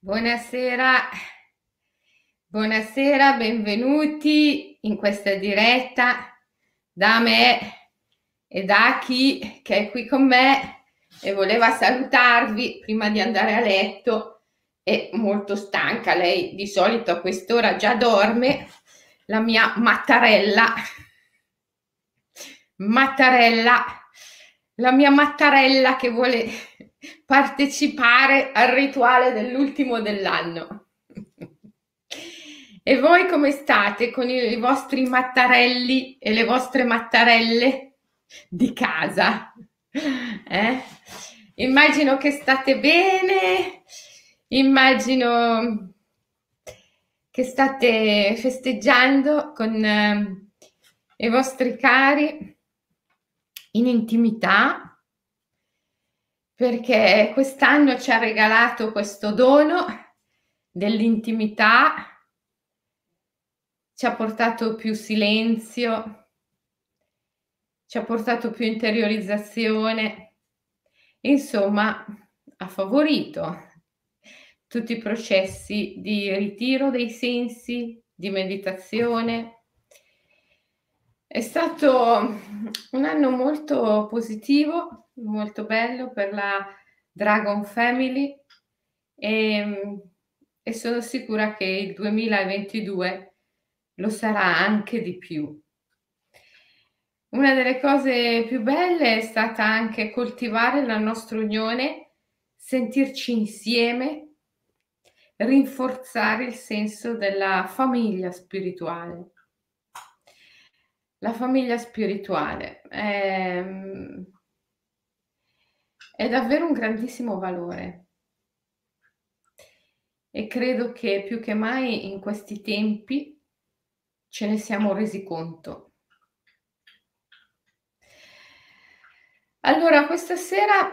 Buonasera, buonasera, benvenuti in questa diretta da me e da chi che è qui con me e voleva salutarvi prima di andare a letto. È molto stanca, lei di solito a quest'ora già dorme, la mia Mattarella. Mattarella, la mia Mattarella che vuole partecipare al rituale dell'ultimo dell'anno. E voi come state con i, vostri mattarelli e le vostre mattarelle di casa? Eh? Immagino che state bene, immagino che state festeggiando con eh, i vostri cari in intimità, perché quest'anno ci ha regalato questo dono dell'intimità, ci ha portato più silenzio, ci ha portato più interiorizzazione, insomma ha favorito tutti i processi di ritiro dei sensi, di meditazione. È stato un anno molto positivo molto bello per la Dragon Family e, e sono sicura che il 2022 lo sarà anche di più. Una delle cose più belle è stata anche coltivare la nostra unione, sentirci insieme, rinforzare il senso della famiglia spirituale. La famiglia spirituale. Ehm, è davvero un grandissimo valore e credo che più che mai in questi tempi ce ne siamo resi conto. Allora, questa sera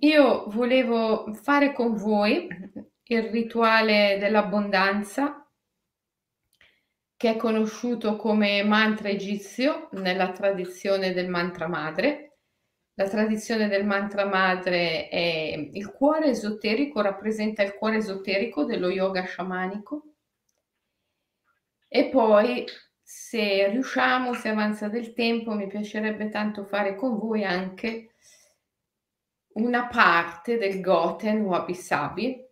io volevo fare con voi il rituale dell'abbondanza che è conosciuto come mantra egizio nella tradizione del mantra madre la tradizione del mantra madre è il cuore esoterico, rappresenta il cuore esoterico dello yoga sciamanico. E poi, se riusciamo, se avanza del tempo, mi piacerebbe tanto fare con voi anche una parte del Goten Wabi Sabi,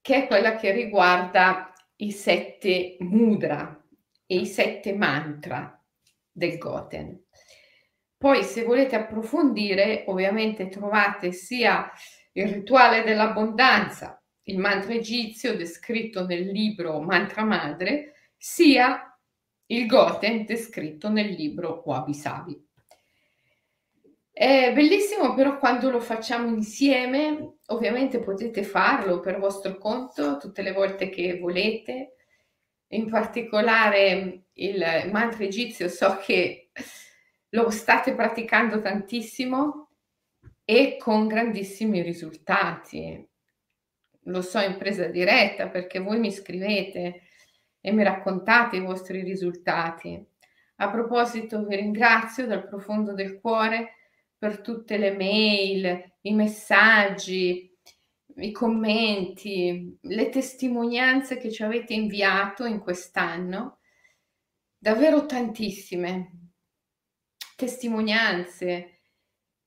che è quella che riguarda i sette mudra e i sette mantra del Goten. Poi se volete approfondire, ovviamente trovate sia il rituale dell'abbondanza, il mantra egizio descritto nel libro Mantra Madre, sia il Goten descritto nel libro Wabi Sabi. È bellissimo però quando lo facciamo insieme, ovviamente potete farlo per vostro conto tutte le volte che volete, in particolare il mantra egizio so che lo state praticando tantissimo e con grandissimi risultati. Lo so in presa diretta perché voi mi scrivete e mi raccontate i vostri risultati. A proposito, vi ringrazio dal profondo del cuore per tutte le mail, i messaggi, i commenti, le testimonianze che ci avete inviato in quest'anno. Davvero tantissime testimonianze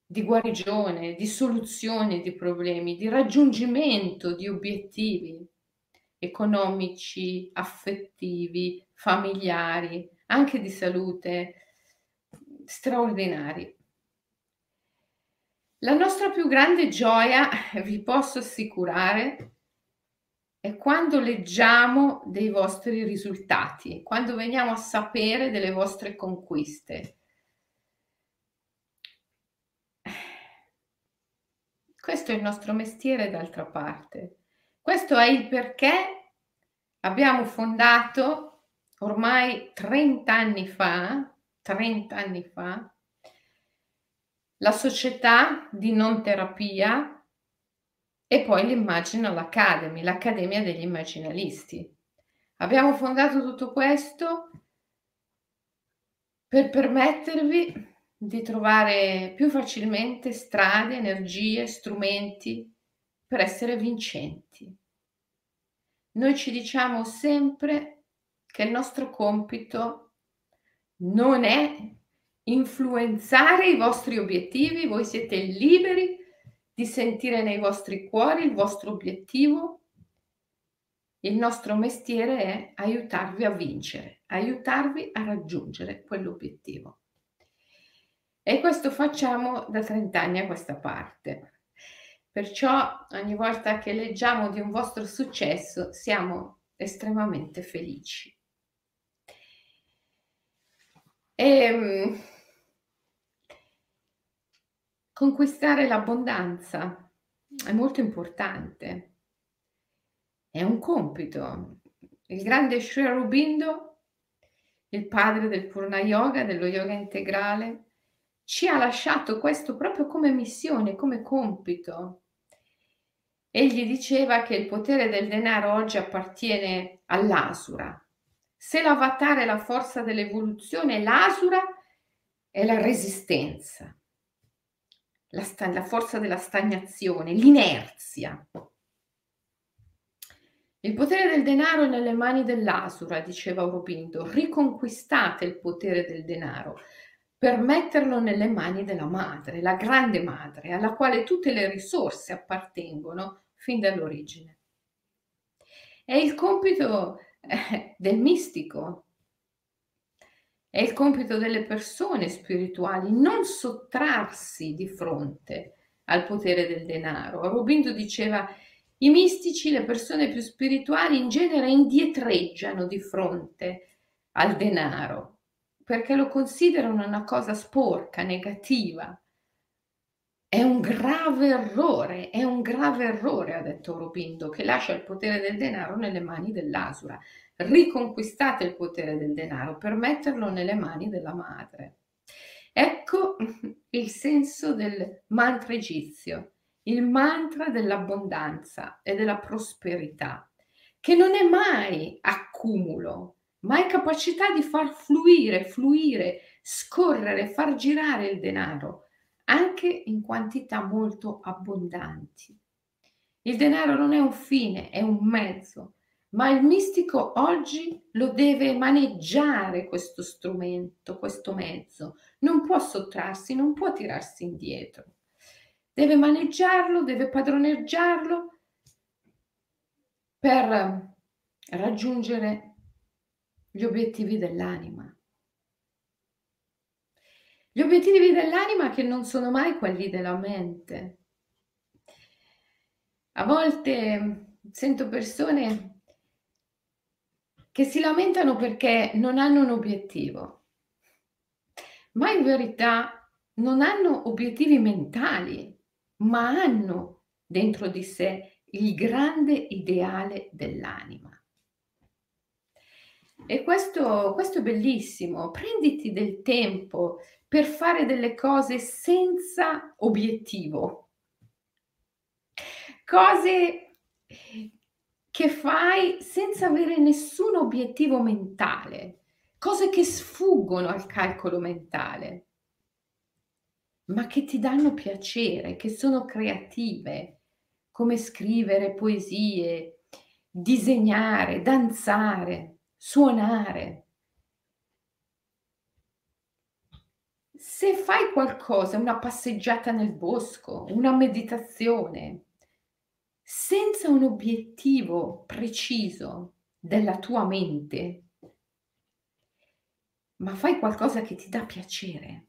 di guarigione, di soluzione di problemi, di raggiungimento di obiettivi economici, affettivi, familiari, anche di salute straordinari. La nostra più grande gioia, vi posso assicurare, è quando leggiamo dei vostri risultati, quando veniamo a sapere delle vostre conquiste. Questo è il nostro mestiere d'altra parte. Questo è il perché abbiamo fondato ormai 30 anni fa, 30 anni fa, la società di non terapia e poi l'Imaginal Academy, l'Accademia degli Immaginalisti. Abbiamo fondato tutto questo per permettervi di trovare più facilmente strade, energie, strumenti per essere vincenti. Noi ci diciamo sempre che il nostro compito non è influenzare i vostri obiettivi, voi siete liberi di sentire nei vostri cuori il vostro obiettivo. Il nostro mestiere è aiutarvi a vincere, aiutarvi a raggiungere quell'obiettivo. E questo facciamo da 30 anni a questa parte. Perciò ogni volta che leggiamo di un vostro successo siamo estremamente felici. E, ehm, conquistare l'abbondanza è molto importante. È un compito. Il grande Sri Aurobindo, il padre del Purna Yoga, dello yoga integrale, ci ha lasciato questo proprio come missione, come compito. Egli diceva che il potere del denaro oggi appartiene all'asura. Se l'avatar è la forza dell'evoluzione, l'asura è la resistenza, la, sta- la forza della stagnazione, l'inerzia. Il potere del denaro è nelle mani dell'asura, diceva Aurobindo. Riconquistate il potere del denaro per metterlo nelle mani della madre, la grande madre, alla quale tutte le risorse appartengono fin dall'origine. È il compito eh, del mistico, è il compito delle persone spirituali non sottrarsi di fronte al potere del denaro. Aurobindo diceva i mistici, le persone più spirituali in genere indietreggiano di fronte al denaro perché lo considerano una cosa sporca, negativa. È un grave errore, è un grave errore, ha detto Aurobindo, che lascia il potere del denaro nelle mani dell'asura. Riconquistate il potere del denaro per metterlo nelle mani della madre. Ecco il senso del mantra egizio, il mantra dell'abbondanza e della prosperità, che non è mai accumulo, ma è capacità di far fluire, fluire, scorrere, far girare il denaro, anche in quantità molto abbondanti. Il denaro non è un fine, è un mezzo, ma il mistico oggi lo deve maneggiare questo strumento, questo mezzo, non può sottrarsi, non può tirarsi indietro. Deve maneggiarlo, deve padroneggiarlo per raggiungere gli obiettivi dell'anima. Gli obiettivi dell'anima che non sono mai quelli della mente. A volte sento persone che si lamentano perché non hanno un obiettivo, ma in verità non hanno obiettivi mentali, ma hanno dentro di sé il grande ideale dell'anima. E questo, questo è bellissimo. Prenditi del tempo per fare delle cose senza obiettivo. Cose che fai senza avere nessun obiettivo mentale, cose che sfuggono al calcolo mentale, ma che ti danno piacere, che sono creative, come scrivere poesie, disegnare, danzare suonare. Se fai qualcosa, una passeggiata nel bosco, una meditazione, senza un obiettivo preciso della tua mente, ma fai qualcosa che ti dà piacere,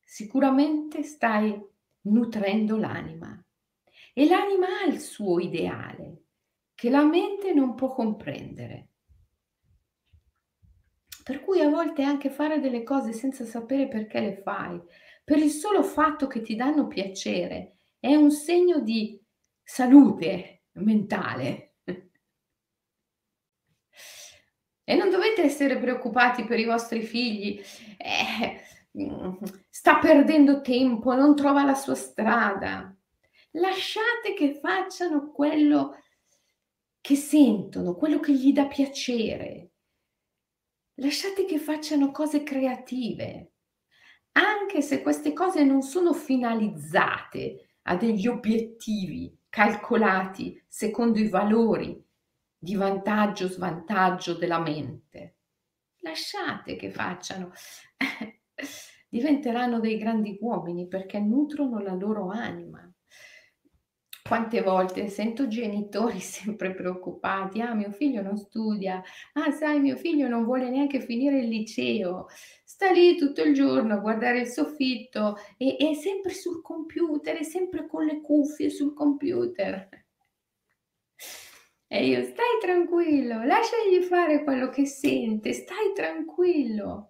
sicuramente stai nutrendo l'anima e l'anima ha il suo ideale che la mente non può comprendere. Per cui a volte anche fare delle cose senza sapere perché le fai, per il solo fatto che ti danno piacere, è un segno di salute mentale. E non dovete essere preoccupati per i vostri figli. Eh, sta perdendo tempo, non trova la sua strada. Lasciate che facciano quello che sentono, quello che gli dà piacere. Lasciate che facciano cose creative, anche se queste cose non sono finalizzate a degli obiettivi calcolati secondo i valori di vantaggio svantaggio della mente. Lasciate che facciano. Diventeranno dei grandi uomini perché nutrono la loro anima. Quante volte sento genitori sempre preoccupati, ah mio figlio non studia, ah sai mio figlio non vuole neanche finire il liceo, sta lì tutto il giorno a guardare il soffitto e è sempre sul computer, è sempre con le cuffie sul computer. E io, stai tranquillo, lasciagli fare quello che sente, stai tranquillo.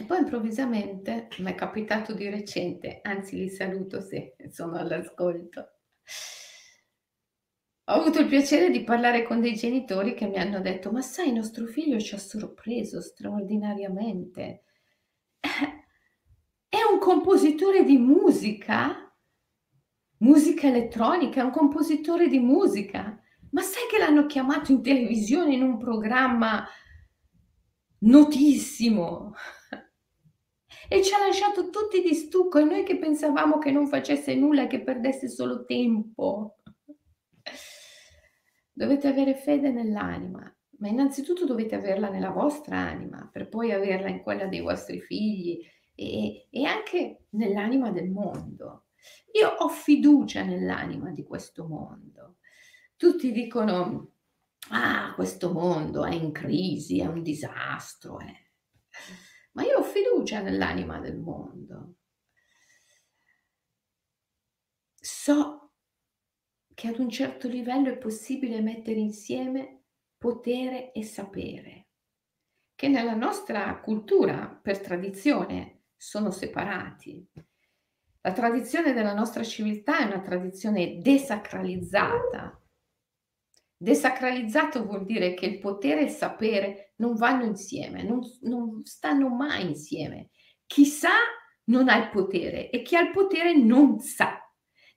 E poi improvvisamente mi è capitato di recente, anzi li saluto se sono all'ascolto. Ho avuto il piacere di parlare con dei genitori che mi hanno detto, ma sai, nostro figlio ci ha sorpreso straordinariamente. È un compositore di musica, musica elettronica, è un compositore di musica. Ma sai che l'hanno chiamato in televisione in un programma notissimo? E ci ha lasciato tutti di stucco e noi che pensavamo che non facesse nulla che perdesse solo tempo. Dovete avere fede nell'anima, ma innanzitutto dovete averla nella vostra anima per poi averla in quella dei vostri figli e, e anche nell'anima del mondo. Io ho fiducia nell'anima di questo mondo. Tutti dicono, ah, questo mondo è in crisi, è un disastro. Eh ma io ho fiducia nell'anima del mondo. So che ad un certo livello è possibile mettere insieme potere e sapere, che nella nostra cultura, per tradizione, sono separati. La tradizione della nostra civiltà è una tradizione desacralizzata, Desacralizzato vuol dire che il potere e il sapere non vanno insieme, non, non stanno mai insieme. Chi sa non ha il potere e chi ha il potere non sa.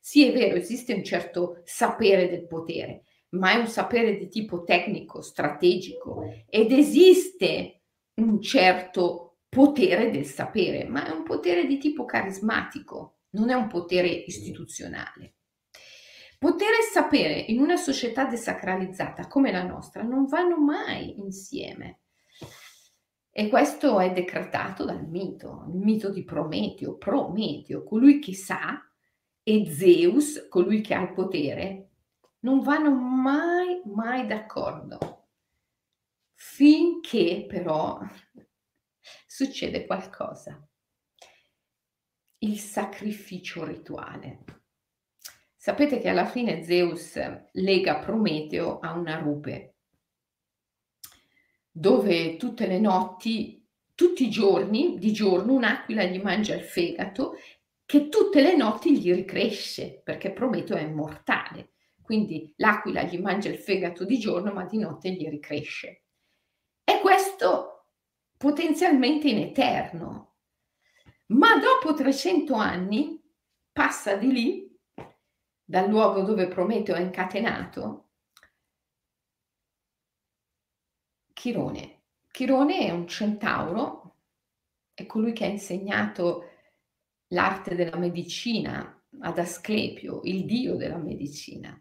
Sì, è vero, esiste un certo sapere del potere, ma è un sapere di tipo tecnico, strategico ed esiste un certo potere del sapere, ma è un potere di tipo carismatico, non è un potere istituzionale. Potere e sapere in una società desacralizzata come la nostra non vanno mai insieme. E questo è decretato dal mito, il mito di Prometeo, Prometeo, colui che sa, e Zeus, colui che ha il potere, non vanno mai, mai d'accordo. Finché però succede qualcosa. Il sacrificio rituale. Sapete che alla fine Zeus lega Prometeo a una rupe, dove tutte le notti, tutti i giorni, di giorno un'aquila gli mangia il fegato, che tutte le notti gli ricresce, perché Prometeo è immortale. Quindi l'aquila gli mangia il fegato di giorno, ma di notte gli ricresce. E questo potenzialmente in eterno. Ma dopo 300 anni passa di lì dal luogo dove Prometeo è incatenato, Chirone. Chirone è un centauro, è colui che ha insegnato l'arte della medicina ad Asclepio, il dio della medicina.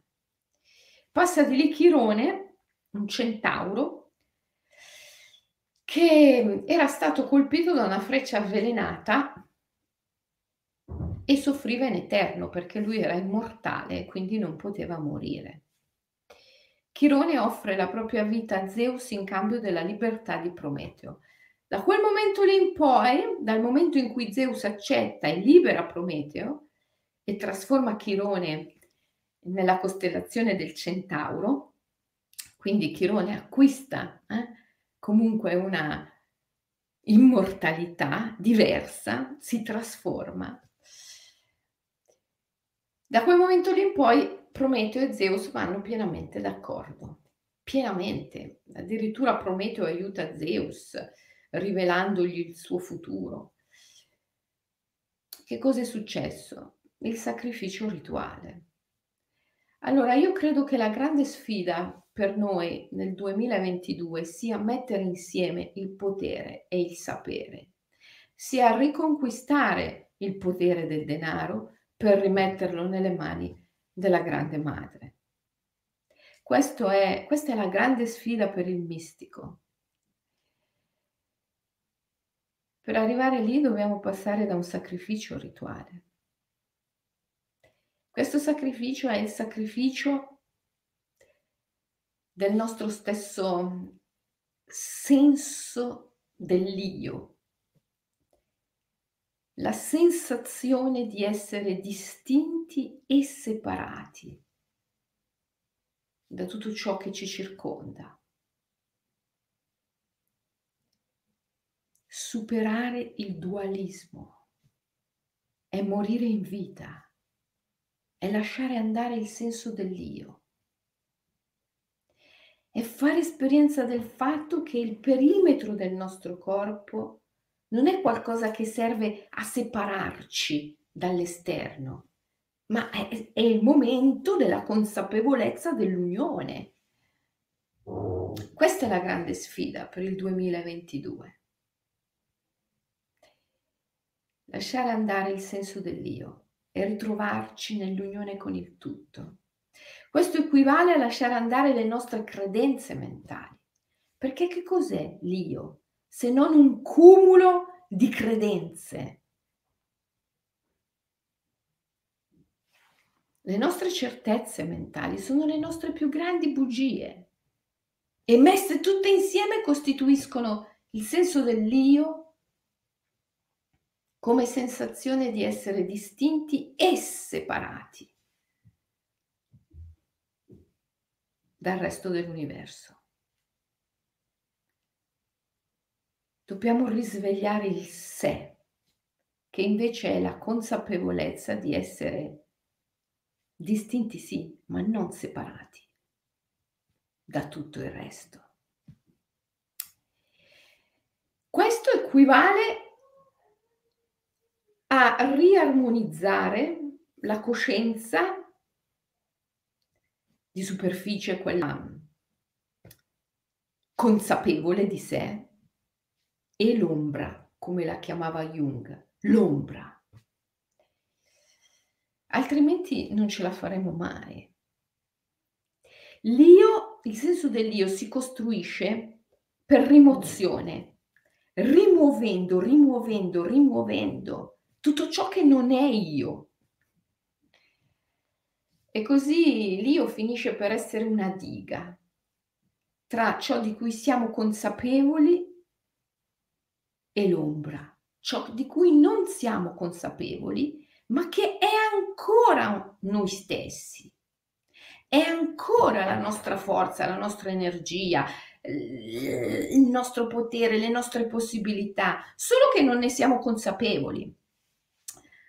Passa di lì Chirone, un centauro, che era stato colpito da una freccia avvelenata e soffriva in eterno perché lui era immortale e quindi non poteva morire. Chirone offre la propria vita a Zeus in cambio della libertà di Prometeo. Da quel momento lì in poi, dal momento in cui Zeus accetta e libera Prometeo e trasforma Chirone nella costellazione del Centauro, quindi Chirone acquista eh, comunque una immortalità diversa, si trasforma da quel momento lì in poi Prometeo e Zeus vanno pienamente d'accordo, pienamente. Addirittura Prometeo aiuta Zeus rivelandogli il suo futuro. Che cosa è successo? Il sacrificio rituale. Allora, io credo che la grande sfida per noi nel 2022 sia mettere insieme il potere e il sapere, sia riconquistare il potere del denaro per rimetterlo nelle mani della grande madre. È, questa è la grande sfida per il mistico. Per arrivare lì dobbiamo passare da un sacrificio rituale. Questo sacrificio è il sacrificio del nostro stesso senso dell'io, la sensazione di essere distinti e separati da tutto ciò che ci circonda. Superare il dualismo è morire in vita, è lasciare andare il senso dell'io, è fare esperienza del fatto che il perimetro del nostro corpo non è qualcosa che serve a separarci dall'esterno, ma è, è il momento della consapevolezza dell'unione. Questa è la grande sfida per il 2022. Lasciare andare il senso dell'io e ritrovarci nell'unione con il tutto. Questo equivale a lasciare andare le nostre credenze mentali. Perché che cos'è l'io se non un cumulo di credenze? Le nostre certezze mentali sono le nostre più grandi bugie e messe tutte insieme costituiscono il senso dell'io come sensazione di essere distinti e separati dal resto dell'universo. Dobbiamo risvegliare il sé, che invece è la consapevolezza di essere distinti sì, ma non separati da tutto il resto. Questo equivale a riarmonizzare la coscienza di superficie, quella consapevole di sé, e l'ombra, come la chiamava Jung, l'ombra altrimenti non ce la faremo mai. L'io, il senso dell'io si costruisce per rimozione, rimuovendo, rimuovendo, rimuovendo tutto ciò che non è io. E così l'io finisce per essere una diga tra ciò di cui siamo consapevoli e l'ombra, ciò di cui non siamo consapevoli ma che è ancora noi stessi, è ancora la nostra forza, la nostra energia, il nostro potere, le nostre possibilità, solo che non ne siamo consapevoli.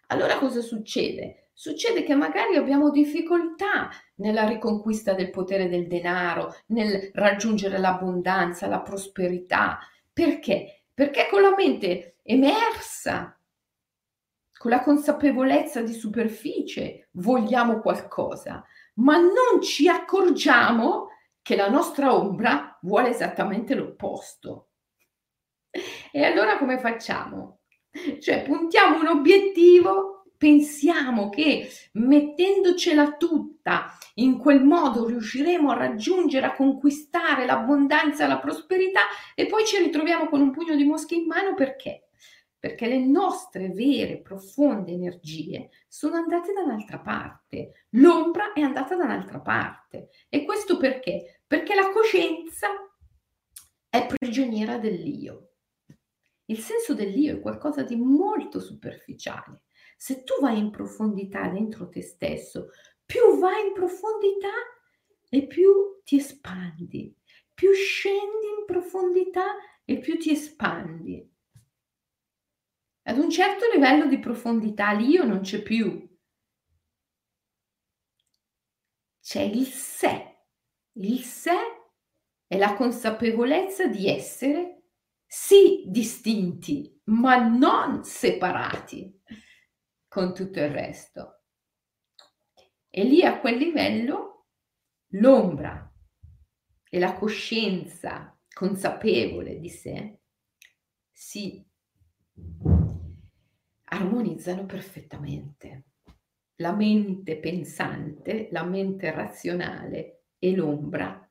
Allora cosa succede? Succede che magari abbiamo difficoltà nella riconquista del potere del denaro, nel raggiungere l'abbondanza, la prosperità. Perché? Perché con la mente emersa con la consapevolezza di superficie vogliamo qualcosa, ma non ci accorgiamo che la nostra ombra vuole esattamente l'opposto. E allora come facciamo? Cioè puntiamo un obiettivo, pensiamo che mettendocela tutta in quel modo riusciremo a raggiungere, a conquistare l'abbondanza, la prosperità e poi ci ritroviamo con un pugno di mosche in mano perché? perché le nostre vere, profonde energie sono andate da un'altra parte, l'ombra è andata da un'altra parte. E questo perché? Perché la coscienza è prigioniera dell'io. Il senso dell'io è qualcosa di molto superficiale. Se tu vai in profondità dentro te stesso, più vai in profondità e più ti espandi, più scendi in profondità e più ti espandi. Ad un certo livello di profondità l'io non c'è più. C'è il sé. Il sé è la consapevolezza di essere sì distinti, ma non separati con tutto il resto. E lì a quel livello l'ombra e la coscienza consapevole di sé si armonizzano perfettamente. la mente pensante, la mente razionale e l'ombra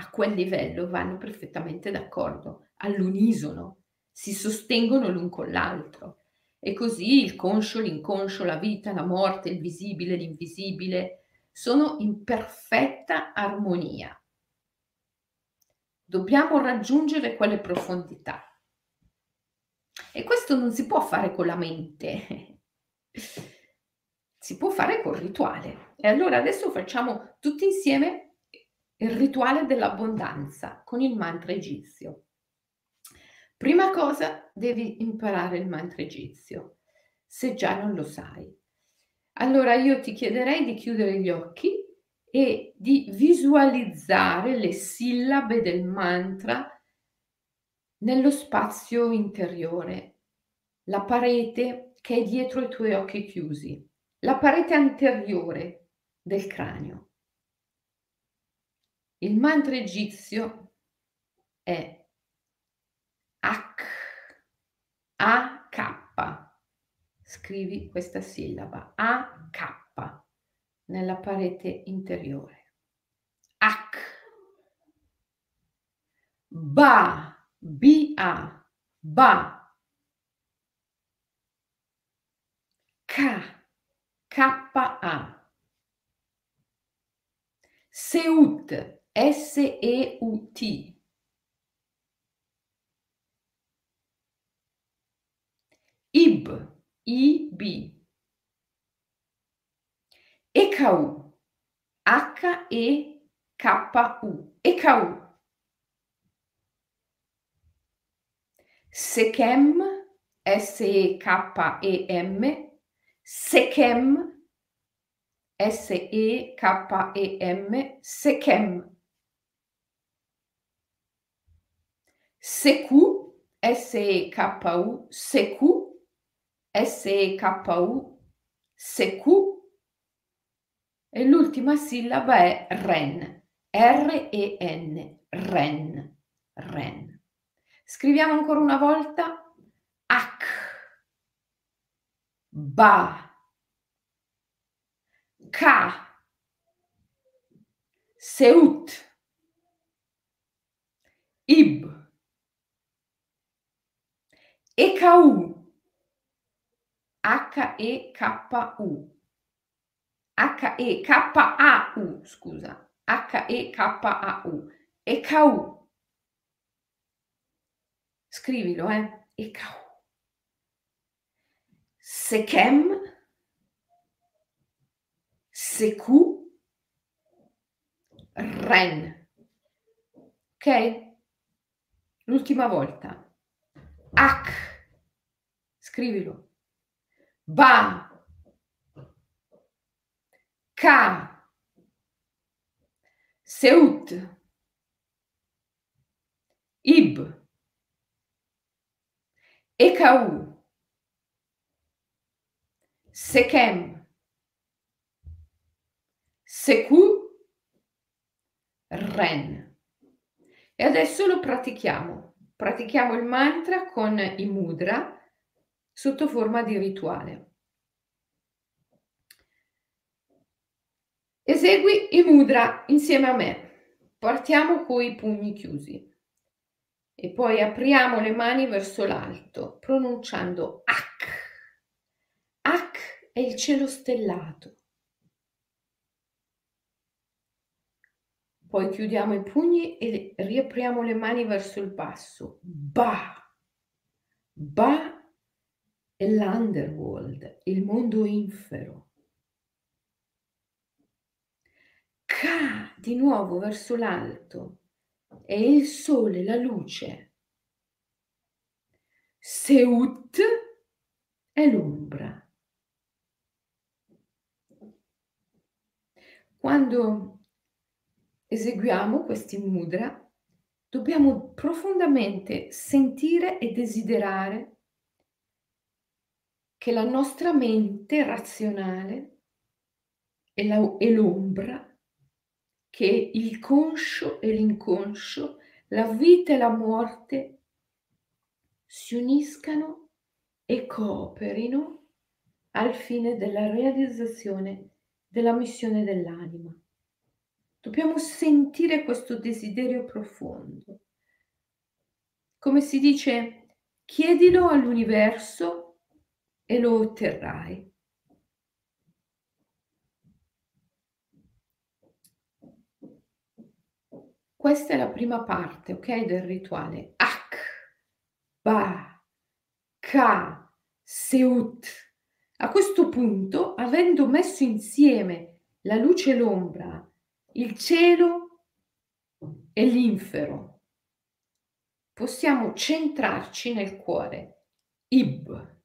a quel livello vanno perfettamente d'accordo, all'unisono, si sostengono l'un con l'altro. E così il conscio, l'inconscio, la vita, la morte, il visibile, l'invisibile sono in perfetta armonia. Dobbiamo raggiungere quelle profondità. E questo non si può fare con la mente, si può fare col rituale. E allora adesso facciamo tutti insieme il rituale dell'abbondanza con il mantra egizio. Prima cosa devi imparare il mantra egizio, se già non lo sai. Allora io ti chiederei di chiudere gli occhi e di visualizzare le sillabe del mantra nello spazio interiore, la parete che è dietro i tuoi occhi chiusi, la parete anteriore del cranio. Il mantra egizio è A, K. Scrivi questa sillaba, A, K, nella parete interiore. H, Ba, B-A, Ba. K, K-A. Seut, S-E-U-T. IB, IB. EKU, H-E-K-U, EKU. Sechem, S-E-K-E-M, Sechem, S-E-K-E-M, Sechem. Seku, S-E-K-U, Seku. S-E-K-U, Seku. E l'ultima sillaba è REN, R-E-N, REN, REN. Scriviamo ancora una volta. H, Ba, Ka, Seut, Ib, Ekau, H-E-K-U. H-E-K-A-U, scusa. H-E-K-A-U. E-K-U. Scrivilo, eh. E-K-U. Sechem. Seku. Ren. Ok? L'ultima volta. H. Scrivilo. Ba, Ka, Seut, Ib, Ekau, Sekem, Seku, Ren. E adesso lo pratichiamo. Pratichiamo il mantra con i mudra sotto forma di rituale. Esegui i mudra insieme a me. Partiamo con i pugni chiusi e poi apriamo le mani verso l'alto pronunciando Ak. Ak è il cielo stellato. Poi chiudiamo i pugni e riapriamo le mani verso il basso. Ba. Ba è l'underworld, il mondo infero. Ka di nuovo verso l'alto, è il sole, la luce. Seut è l'ombra. Quando eseguiamo questi mudra, dobbiamo profondamente sentire e desiderare che la nostra mente razionale è, la, è l'ombra, che il conscio e l'inconscio, la vita e la morte si uniscano e cooperino al fine della realizzazione della missione dell'anima. Dobbiamo sentire questo desiderio profondo. Come si dice, chiedilo all'universo e lo otterrai. Questa è la prima parte, ok, del rituale. Ak, Ba, Ka, Seut. A questo punto, avendo messo insieme la luce e l'ombra, il cielo e l'infero, possiamo centrarci nel cuore. Ib.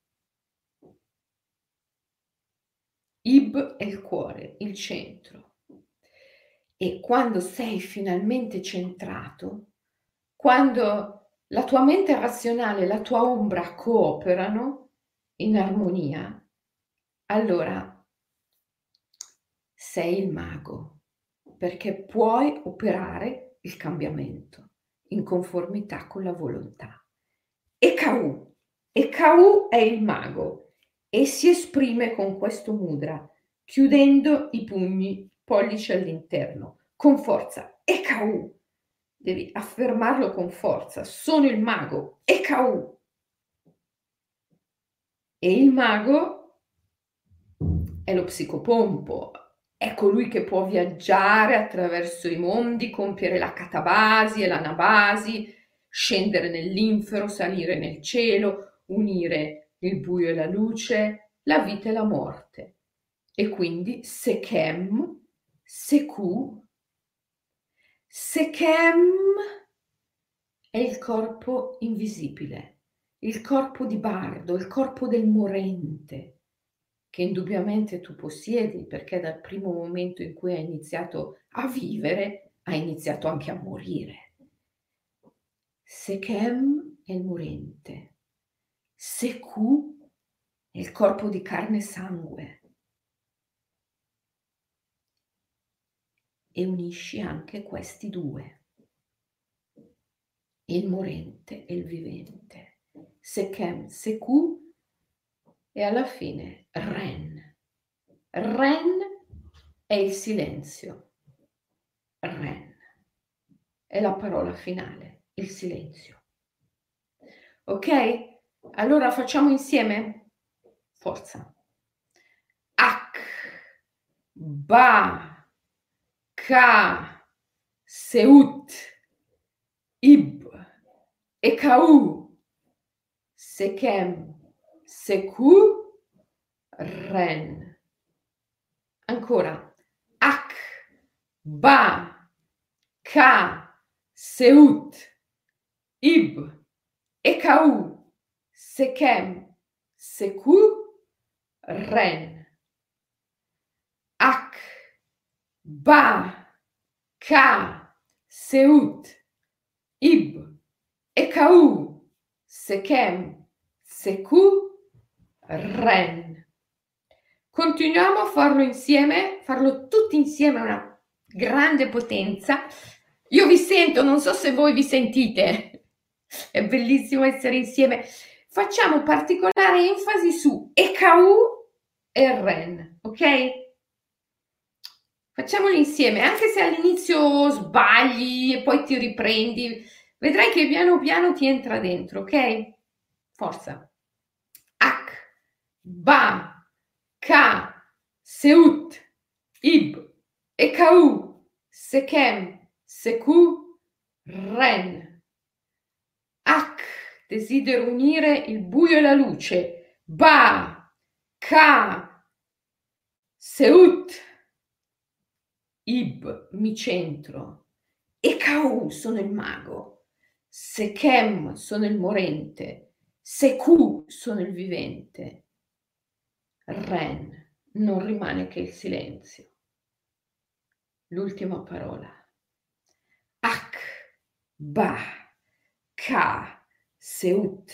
Ib è il cuore, il centro. E quando sei finalmente centrato, quando la tua mente razionale e la tua ombra cooperano in armonia, allora sei il mago, perché puoi operare il cambiamento in conformità con la volontà. E Kau, e Kau è il mago e si esprime con questo mudra, chiudendo i pugni pollice all'interno, con forza, EKU. Devi affermarlo con forza, sono il mago, EKU. E il mago è lo psicopompo, è colui che può viaggiare attraverso i mondi, compiere la catabasi e l'anabasi, scendere nell'infero, salire nel cielo, unire il buio e la luce, la vita e la morte. E quindi Sechem Seku, Sechem è il corpo invisibile, il corpo di Bardo, il corpo del morente, che indubbiamente tu possiedi perché dal primo momento in cui hai iniziato a vivere, hai iniziato anche a morire. Sechem è il morente, Seku è il corpo di carne e sangue, e unisci anche questi due, il morente e il vivente. Sechem, Seku e alla fine Ren. Ren è il silenzio. Ren è la parola finale, il silenzio. Ok? Allora facciamo insieme? Forza. Ak, Ba, Ka, Seut, Ib, Ekau, Sekem, Seku, Ren. Ancora. Ak, Ba, Ka, Seut, Ib, Ekau, Sekem, Seku, Ren. Ak, Ba, Ka, Seut, Ib, Ekau, Sechem, Seku, Ren. Continuiamo a farlo insieme, farlo tutti insieme a una grande potenza. Io vi sento, non so se voi vi sentite. È bellissimo essere insieme. Facciamo particolare enfasi su Ekau e Ren, ok? Facciamoli insieme, anche se all'inizio sbagli e poi ti riprendi, vedrai che piano piano ti entra dentro, ok? Forza. Ak, Ba, Ka, Seut, Ib, Ekau, Sekem, Seku, Ren. Desidero unire il buio e la luce. Ba, Ka, Seut, Ib mi centro, Ekau sono il mago, Sechem sono il morente, Seku sono il vivente. Ren non rimane che il silenzio. L'ultima parola. Ak, Ba, Ka, Seut,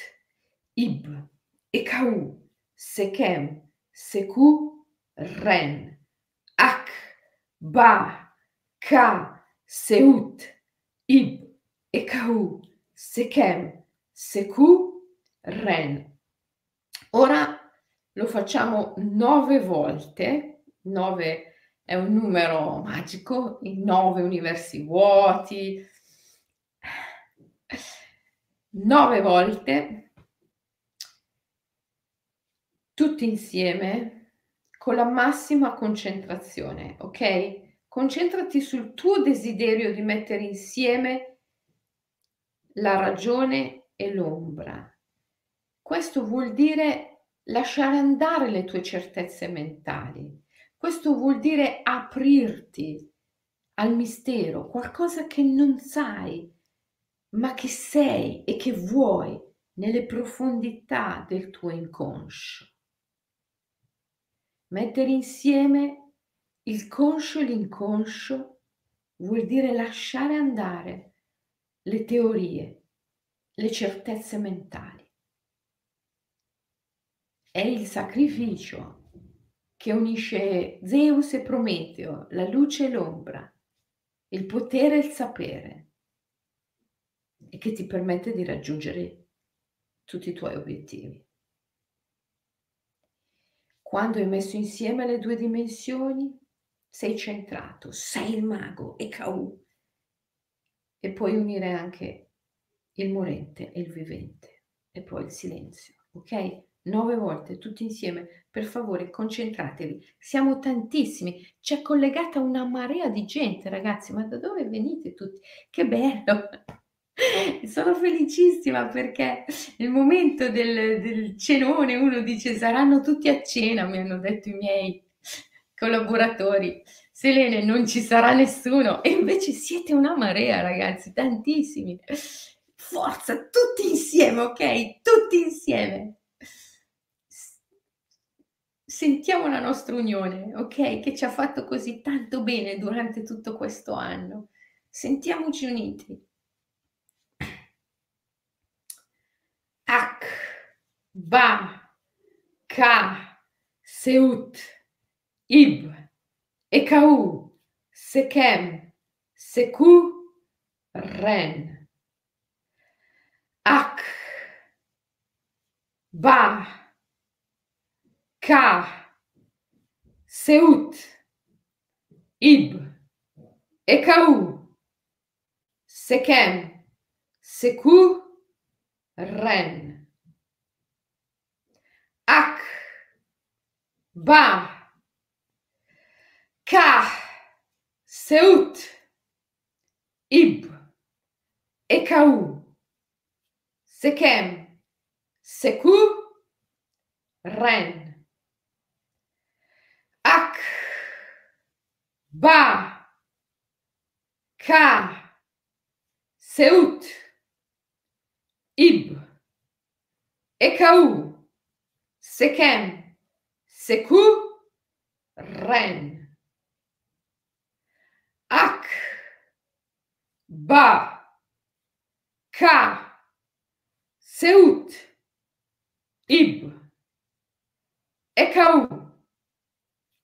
Ib, Ekau, Sechem, Seku, Ren. Ba, Ka, Seut, Ib, Ekau, Sekem, Seku, Ren. Ora lo facciamo nove volte, nove è un numero magico, in nove universi vuoti, nove volte, tutti insieme, con la massima concentrazione, ok? Concentrati sul tuo desiderio di mettere insieme la ragione e l'ombra. Questo vuol dire lasciare andare le tue certezze mentali. Questo vuol dire aprirti al mistero, qualcosa che non sai, ma che sei e che vuoi nelle profondità del tuo inconscio. Mettere insieme il conscio e l'inconscio vuol dire lasciare andare le teorie, le certezze mentali. È il sacrificio che unisce Zeus e Prometeo, la luce e l'ombra, il potere e il sapere e che ti permette di raggiungere tutti i tuoi obiettivi. Quando hai messo insieme le due dimensioni, sei centrato, sei il mago e Kau. E puoi unire anche il morente e il vivente e poi il silenzio, ok? Nove volte tutti insieme, per favore concentratevi, siamo tantissimi, c'è collegata una marea di gente ragazzi, ma da dove venite tutti? Che bello! Sono felicissima perché nel momento del, del cenone uno dice saranno tutti a cena, mi hanno detto i miei collaboratori. Selene, non ci sarà nessuno e invece siete una marea ragazzi, tantissimi. Forza, tutti insieme, ok? Tutti insieme. Sentiamo la nostra unione, ok? Che ci ha fatto così tanto bene durante tutto questo anno. Sentiamoci uniti. Ba, Ka, Seut, Ib, Ekau, Sekem, Seku, Ren. Ak, Ba, Ka, Seut, Ib, Ekau, Sekem, Seku, Ren. Ba. Ka. Seut. Ib. Ekau. Sekem. Seku. Ren. Ak. Ba. Ka. Seut. Ib, Ekau, Sekem, Seku, Ren. Ak, Ba, Ka, Seut, Ib, Ekau,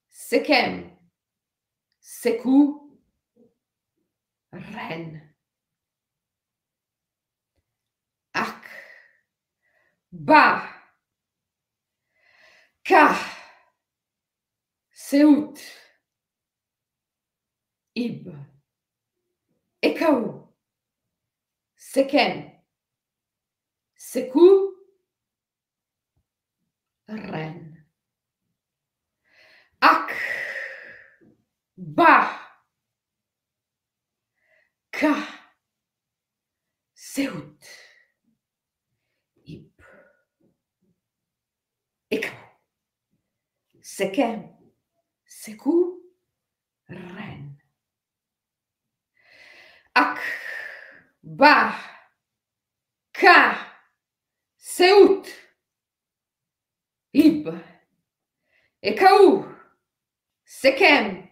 Sekem, Seku, Ren. Ba, Ka, Seut, Ib, Ekau, Sekem, Seku, Ren. Ak, Ba, Ka, Seut. Sekem, Seku, Ren. Ak, Ba, Ka, Seut, Ib, Ekau, Sekem,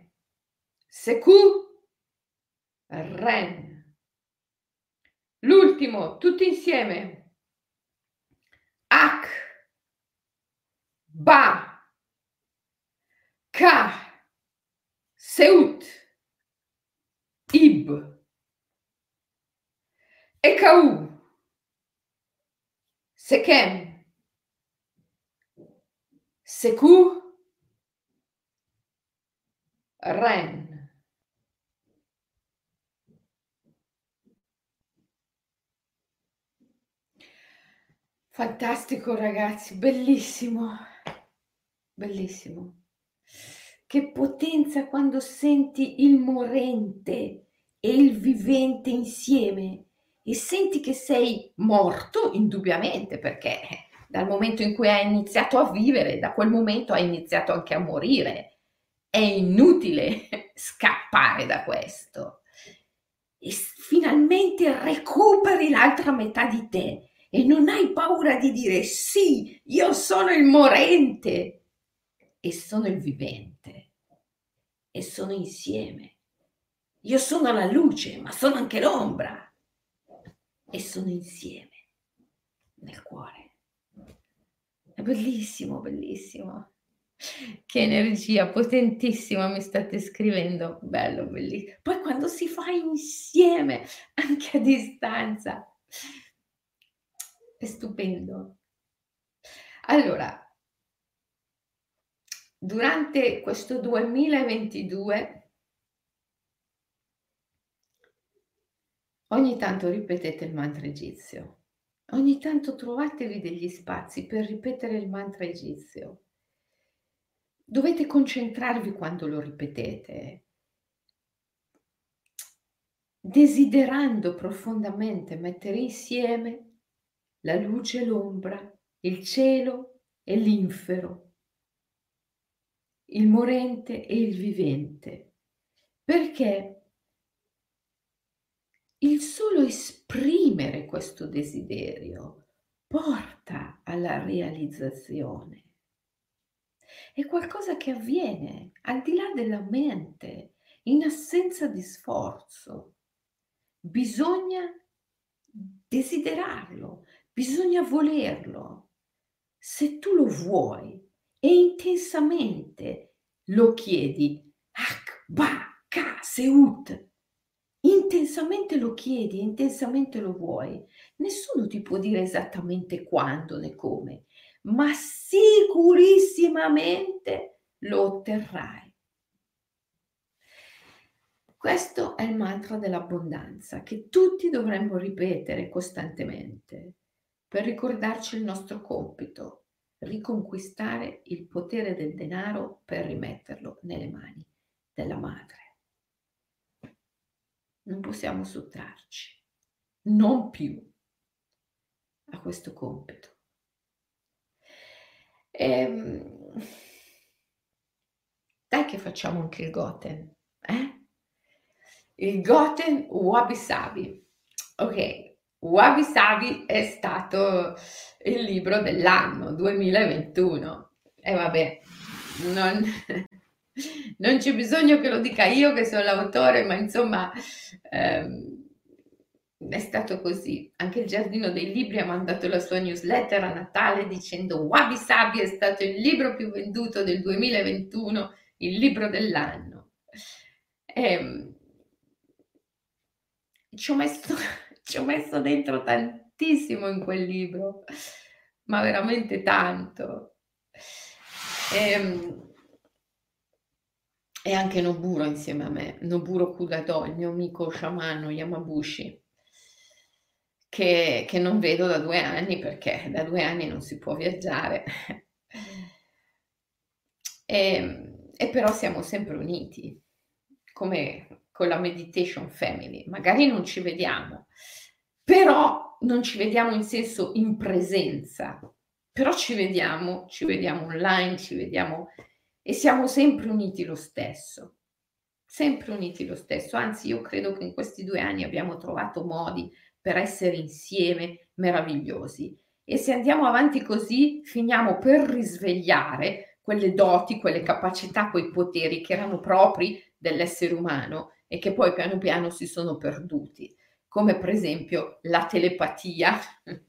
Seku, Ren. L'ultimo, tutti insieme. Ak, Ba, Ka, Seut, Ib, Ekau, Sekou Ren. Fantastico ragazzi, bellissimo, bellissimo. Che potenza quando senti il morente e il vivente insieme e senti che sei morto, indubbiamente, perché dal momento in cui hai iniziato a vivere, da quel momento hai iniziato anche a morire. È inutile scappare da questo. E finalmente recuperi l'altra metà di te e non hai paura di dire sì, io sono il morente e sono il vivente e sono insieme. Io sono la luce, ma sono anche l'ombra e sono insieme nel cuore. È bellissimo, bellissimo. Che energia potentissima mi state scrivendo. Bello, bellissimo. Poi quando si fa insieme, anche a distanza, è stupendo. Allora, durante questo 2022 Ogni tanto ripetete il mantra egizio. Ogni tanto trovatevi degli spazi per ripetere il mantra egizio. Dovete concentrarvi quando lo ripetete, desiderando profondamente mettere insieme la luce e l'ombra, il cielo e l'infero, il morente e il vivente. Perché il solo esprimere questo desiderio porta alla realizzazione. È qualcosa che avviene al di là della mente, in assenza di sforzo. Bisogna desiderarlo, bisogna volerlo. Se tu lo vuoi e intensamente lo chiedi, Ak, Ba, Ka, Seut, intensamente lo chiedi, intensamente lo vuoi, nessuno ti può dire esattamente quando né come, ma sicurissimamente lo otterrai. Questo è il mantra dell'abbondanza che tutti dovremmo ripetere costantemente per ricordarci il nostro compito, riconquistare il potere del denaro per rimetterlo nelle mani della madre non possiamo sottrarci, non più a questo compito. Ehm, dai che facciamo anche il Goten, eh? Il Goten Wabi Sabi. Ok, Wabi Sabi è stato il libro dell'anno 2021. E vabbè, non, non c'è bisogno che lo dica io che sono l'autore, ma insomma ehm, è stato così. Anche il Giardino dei Libri ha mandato la sua newsletter a Natale dicendo Wabi Sabi è stato il libro più venduto del 2021, il libro dell'anno. E, ehm, ci, ho messo, ci ho messo dentro tantissimo in quel libro, ma veramente tanto. E, ehm, e anche Noburo insieme a me, Noburo Kudado, il mio amico sciamano Yamabushi, che, che non vedo da due anni perché da due anni non si può viaggiare. e, e però siamo sempre uniti, come con la Meditation Family. Magari non ci vediamo, però non ci vediamo in senso in presenza, però ci vediamo, ci vediamo online, ci vediamo e siamo sempre uniti lo stesso, sempre uniti lo stesso. Anzi, io credo che in questi due anni abbiamo trovato modi per essere insieme meravigliosi. E se andiamo avanti così, finiamo per risvegliare quelle doti, quelle capacità, quei poteri che erano propri dell'essere umano e che poi piano piano si sono perduti, come per esempio la telepatia.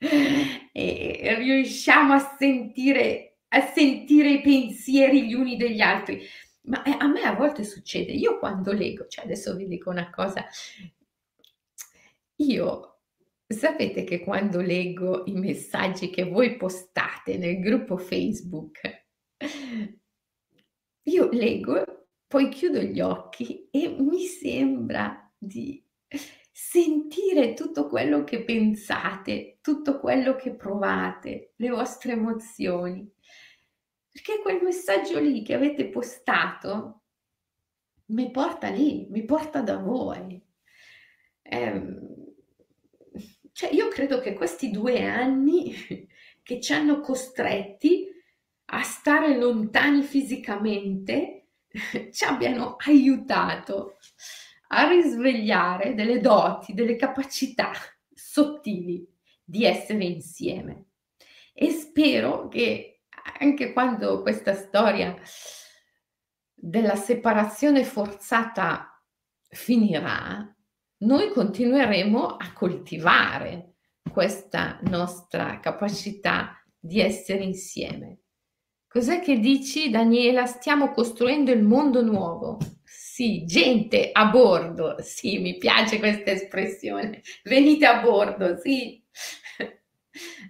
e riusciamo a sentire a sentire i pensieri gli uni degli altri. Ma eh, a me a volte succede, io quando leggo, cioè adesso vi dico una cosa, io Sapete che quando leggo i messaggi che voi postate nel gruppo Facebook, io leggo, poi chiudo gli occhi e mi sembra di sentire tutto quello che pensate, tutto quello che provate, le vostre emozioni. Perché quel messaggio lì che avete postato mi porta lì, mi porta da voi. Eh, cioè io credo che questi due anni che ci hanno costretti a stare lontani fisicamente ci abbiano aiutato a risvegliare delle doti, delle capacità sottili di essere insieme. E spero che anche quando questa storia della separazione forzata finirà, noi continueremo a coltivare questa nostra capacità di essere insieme. Cos'è che dici, Daniela? Stiamo costruendo il mondo nuovo. Sì, gente a bordo. Sì, mi piace questa espressione. Venite a bordo, sì.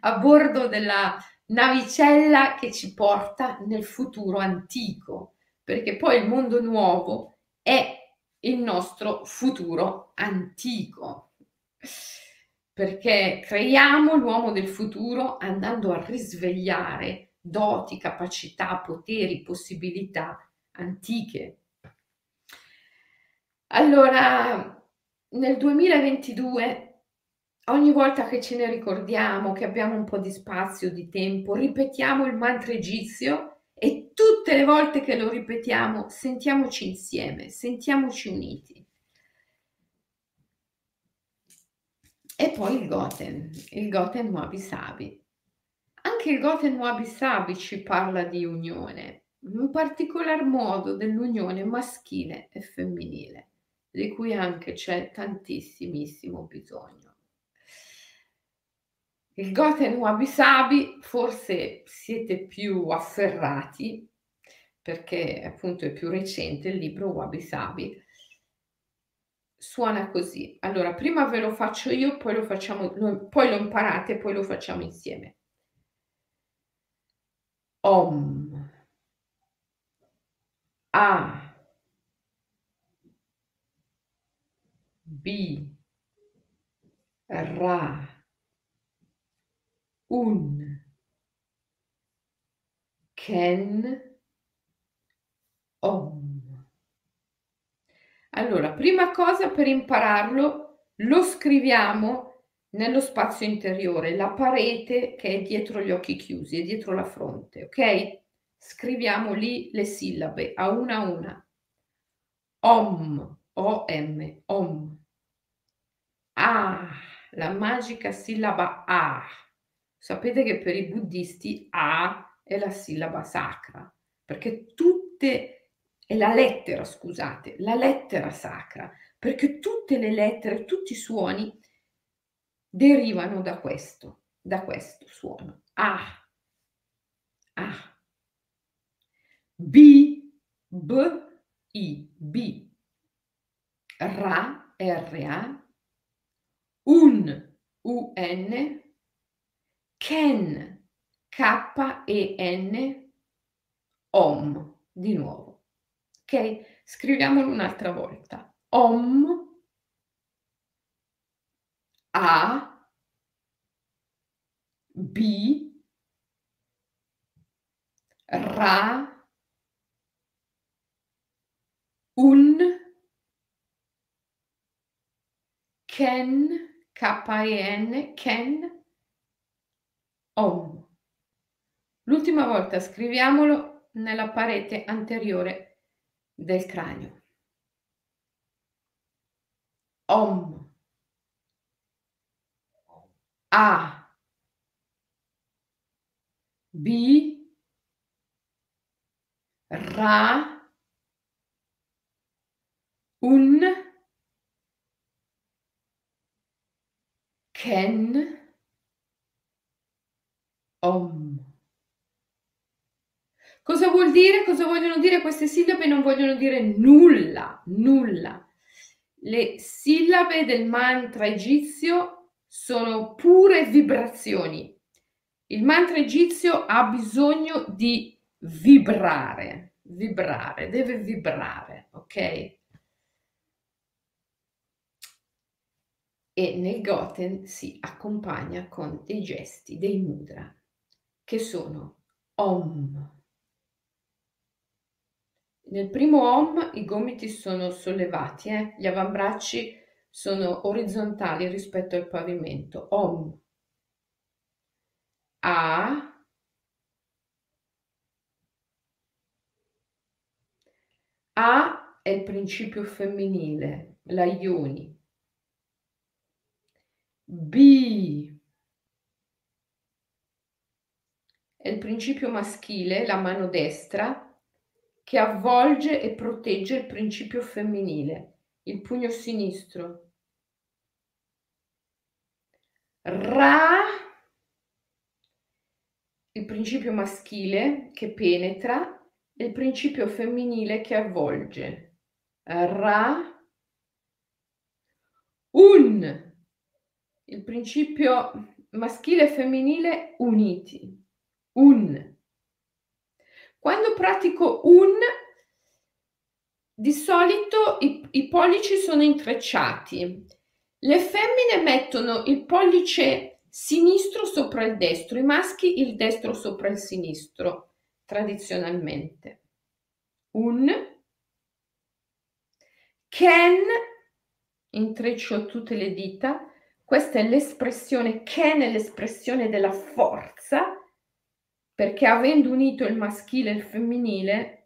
A bordo della navicella che ci porta nel futuro antico, perché poi il mondo nuovo è il nostro futuro antico. Perché creiamo l'uomo del futuro andando a risvegliare doti, capacità, poteri, possibilità antiche. Allora, nel 2022 ogni volta che ce ne ricordiamo, che abbiamo un po' di spazio, di tempo, ripetiamo il mantra egizio e tutte le volte che lo ripetiamo sentiamoci insieme, sentiamoci uniti. E poi il Goten, il Goten Wabi Sabi. Anche il Goten Wabi Sabi ci parla di unione, in particolar modo dell'unione maschile e femminile, di cui anche c'è tantissimissimo bisogno. Il Goten Wabi Sabi forse siete più afferrati perché appunto è più recente il libro Wabi Sabi. Suona così. Allora, prima ve lo faccio io, poi lo facciamo, poi lo imparate, poi lo facciamo insieme. Om. A. B. Ra un Ken Om. Allora, prima cosa per impararlo, lo scriviamo nello spazio interiore, la parete che è dietro gli occhi chiusi, è dietro la fronte, ok? Scriviamo lì le sillabe a una a una. Om, O-M, Om. Ah, la magica sillaba Ah Sapete che per i buddisti A è la sillaba sacra, perché tutte, è la lettera, scusate, la lettera sacra, perché tutte le lettere, tutti i suoni derivano da questo, da questo suono. A, A. B, B, I, B. Ra, R, A. Un, U, N. Ken, K-E-N, Om, di nuovo. Ok? Scriviamolo un'altra volta. Om, A, B, Ra, Un, Ken, K-E-N, Ken, Om. L'ultima volta scriviamolo nella parete anteriore del cranio. Om. A. B. Ra. Un. Ken. Om. Cosa vuol dire? Cosa vogliono dire queste sillabe? Non vogliono dire nulla, nulla. Le sillabe del mantra egizio sono pure vibrazioni. Il mantra egizio ha bisogno di vibrare, vibrare, deve vibrare, ok? E nel Goten si accompagna con dei gesti, dei mudra, che sono Om. Nel primo Om i gomiti sono sollevati, eh? gli avambracci sono orizzontali rispetto al pavimento. Om. A. A è il principio femminile, la Ioni. B è il principio maschile, la mano destra, che avvolge e protegge il principio femminile, il pugno sinistro. Ra, il principio maschile che penetra, e il principio femminile che avvolge. Ra, un, il principio maschile e femminile uniti un. Quando pratico un, di solito i, i pollici sono intrecciati. Le femmine mettono il pollice sinistro sopra il destro, i maschi il destro sopra il sinistro, tradizionalmente. Un. Ken, intreccio tutte le dita, questa è l'espressione, Ken è l'espressione della forza, perché avendo unito il maschile e il femminile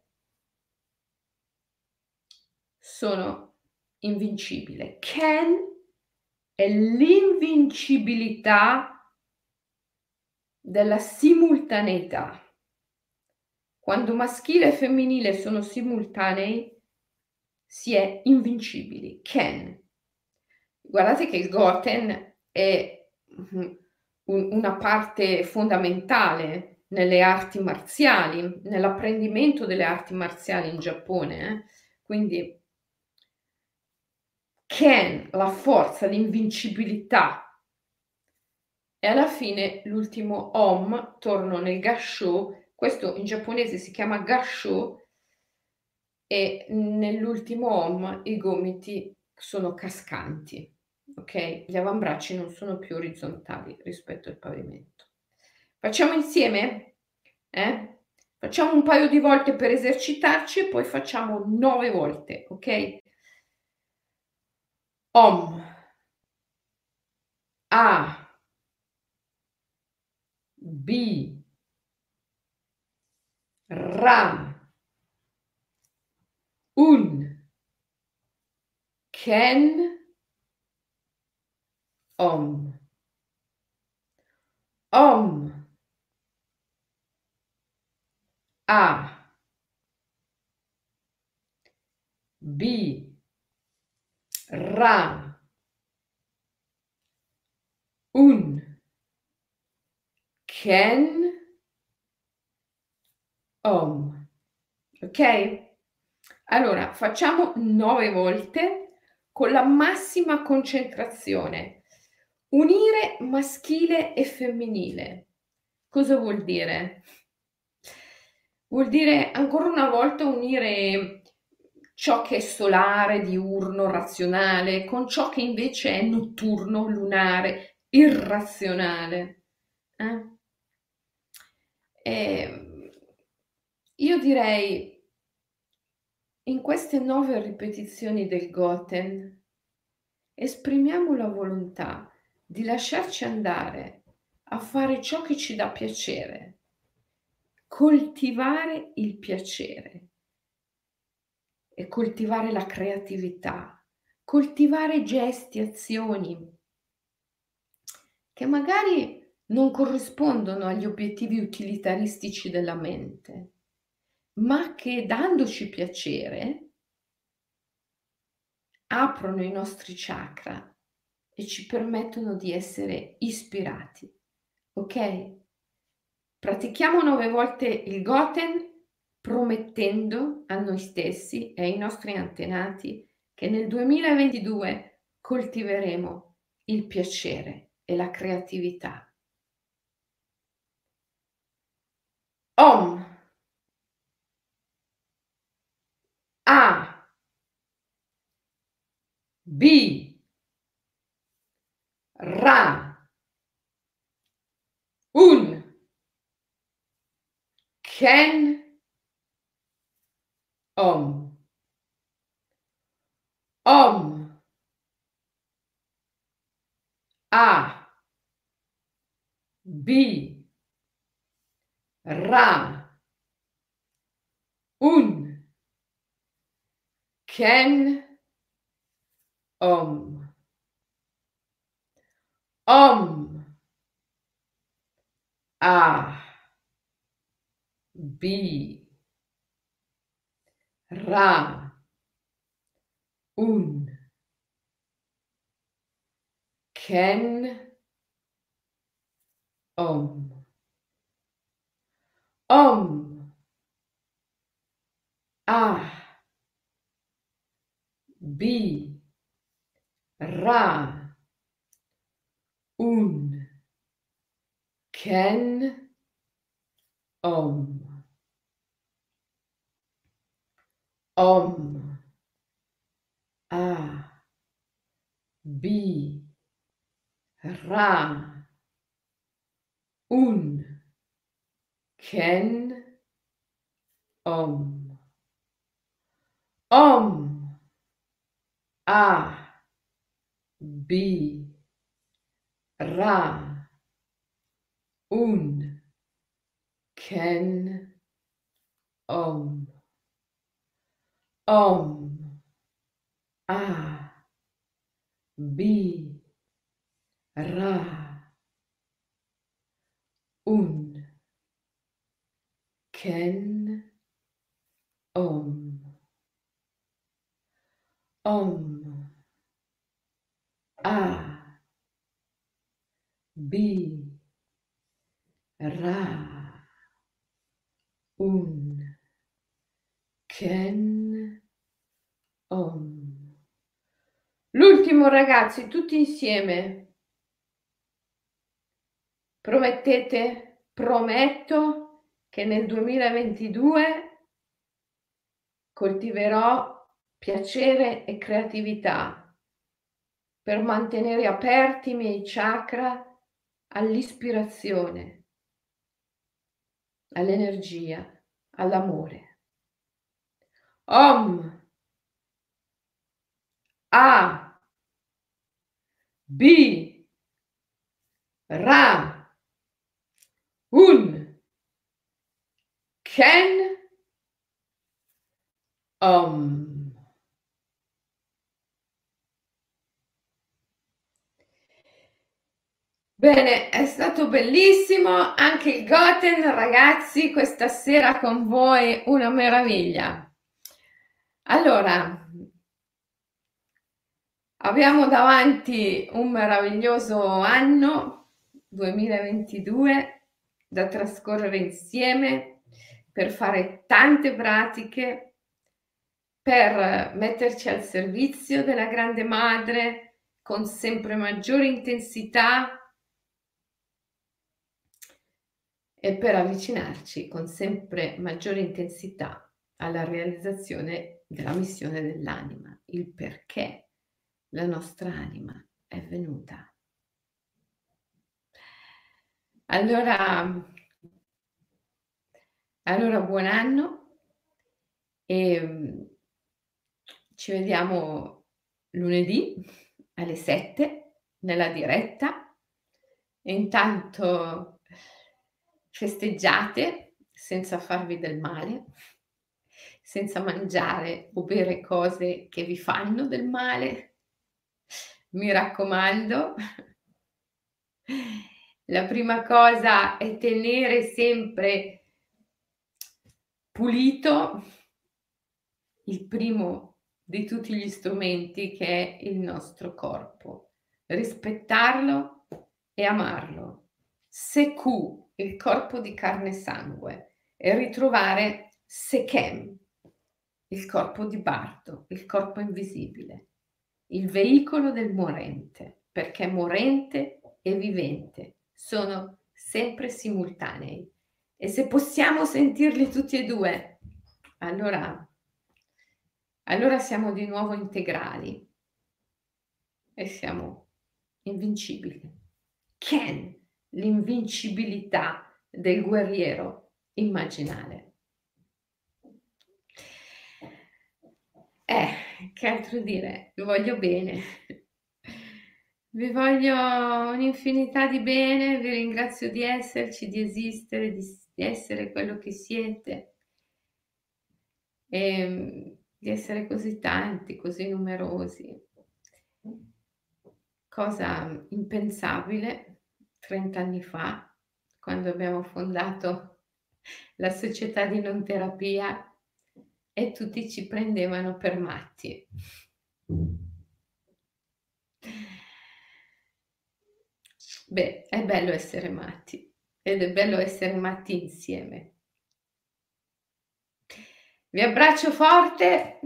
sono invincibile. Ken è l'invincibilità della simultaneità. Quando maschile e femminile sono simultanei, si è invincibili. Ken. Guardate che il Goten è una parte fondamentale nelle arti marziali, nell'apprendimento delle arti marziali in Giappone. Eh? Quindi Ken, la forza, l'invincibilità. E alla fine l'ultimo Om, torno nel Gasho, questo in giapponese si chiama Gasho e nell'ultimo Om i gomiti sono cascanti, ok? Gli avambracci non sono più orizzontali rispetto al pavimento. Facciamo insieme? Eh? Facciamo un paio di volte per esercitarci e poi facciamo nove volte, ok? Om. A. B. ram Un. Ken. Om. Om. A B Ra Un Ken Om. Ok? Allora, facciamo nove volte con la massima concentrazione. Unire maschile e femminile. Cosa vuol dire? Vuol dire ancora una volta unire ciò che è solare, diurno, razionale, con ciò che invece è notturno, lunare, irrazionale. Eh? E io direi, in queste nove ripetizioni del Goten, esprimiamo la volontà di lasciarci andare a fare ciò che ci dà piacere coltivare il piacere e coltivare la creatività, coltivare gesti, azioni che magari non corrispondono agli obiettivi utilitaristici della mente, ma che dandoci piacere aprono i nostri chakra e ci permettono di essere ispirati. Ok? Pratichiamo nove volte il Goten promettendo a noi stessi e ai nostri antenati che nel 2022 coltiveremo il piacere e la creatività. Om. A. B. Ra. Un. Ken. Om. Om. A. B. Ra, Un, Ken, Om. Om. A. B. Ra. Un. Ken. Om. Om. A. B. Ra. Un. Ken. Om. Om. A. B. Ra. Un. Ken Om. Om. A. B. Ra. Un. Ken Om. Om. A. B. Ra. Un. Ken Om. Om. A. B. Ra. Un. Ken L'ultimo ragazzi, tutti insieme. Promettete? Prometto che nel 2022 coltiverò piacere e creatività per mantenere aperti i miei chakra all'ispirazione, all'energia, all'amore. Om A B Ra Un Ken um, Bene, è stato bellissimo anche il Goten, ragazzi, questa sera con voi una meraviglia. Allora, abbiamo davanti un meraviglioso anno 2022 da trascorrere insieme per fare tante pratiche, per metterci al servizio della grande madre con sempre maggiore intensità e per avvicinarci con sempre maggiore intensità alla realizzazione della missione dell'anima, il perché la nostra anima è venuta. Allora, allora, buon anno e mm, ci vediamo lunedì alle 7 nella diretta. Intanto festeggiate senza farvi del male, senza mangiare o bere cose che vi fanno del male. Mi raccomando, la prima cosa è tenere sempre pulito il primo di tutti gli strumenti che è il nostro corpo, rispettarlo e amarlo. Seku, il corpo di carne e sangue, e ritrovare Sekem, il corpo di Bardo, il corpo invisibile, il veicolo del morente, perché morente e vivente sono sempre simultanei e se possiamo sentirli tutti e due, allora, allora siamo di nuovo integrali e siamo invincibili. Ken, l'invincibilità del guerriero immaginale. Eh, che altro dire? Vi voglio bene. Vi voglio un'infinità di bene, vi ringrazio di esserci, di esistere, di, essere quello che siete e ehm, di essere così tanti, così numerosi. Cosa impensabile 30 anni fa, quando abbiamo fondato la società di non terapia e tutti ci prendevano per matti. Beh, è bello essere matti ed è bello essere matti insieme. Vi abbraccio forte,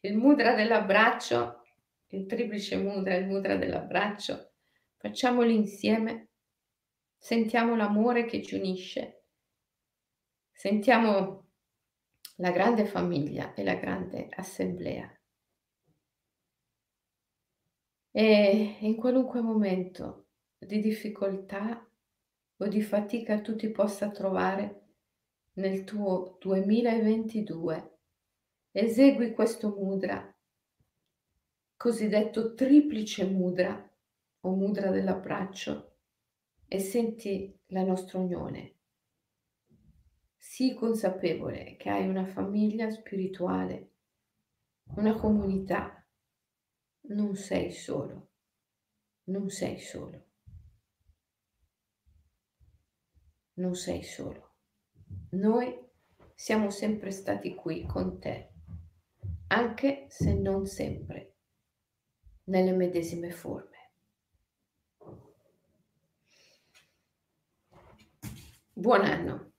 il mudra dell'abbraccio, il triplice mudra, il mudra dell'abbraccio, facciamoli insieme, sentiamo l'amore che ci unisce, sentiamo la grande famiglia e la grande assemblea. E in qualunque momento di difficoltà o di fatica tu ti possa trovare nel tuo 2022, esegui questo mudra, cosiddetto triplice mudra o mudra dell'abbraccio, e senti la nostra unione Sii consapevole che hai una famiglia spirituale, una comunità. Non sei solo, non sei solo, non sei solo. Noi siamo sempre stati qui con te, anche se non sempre nelle medesime forme. Buon anno!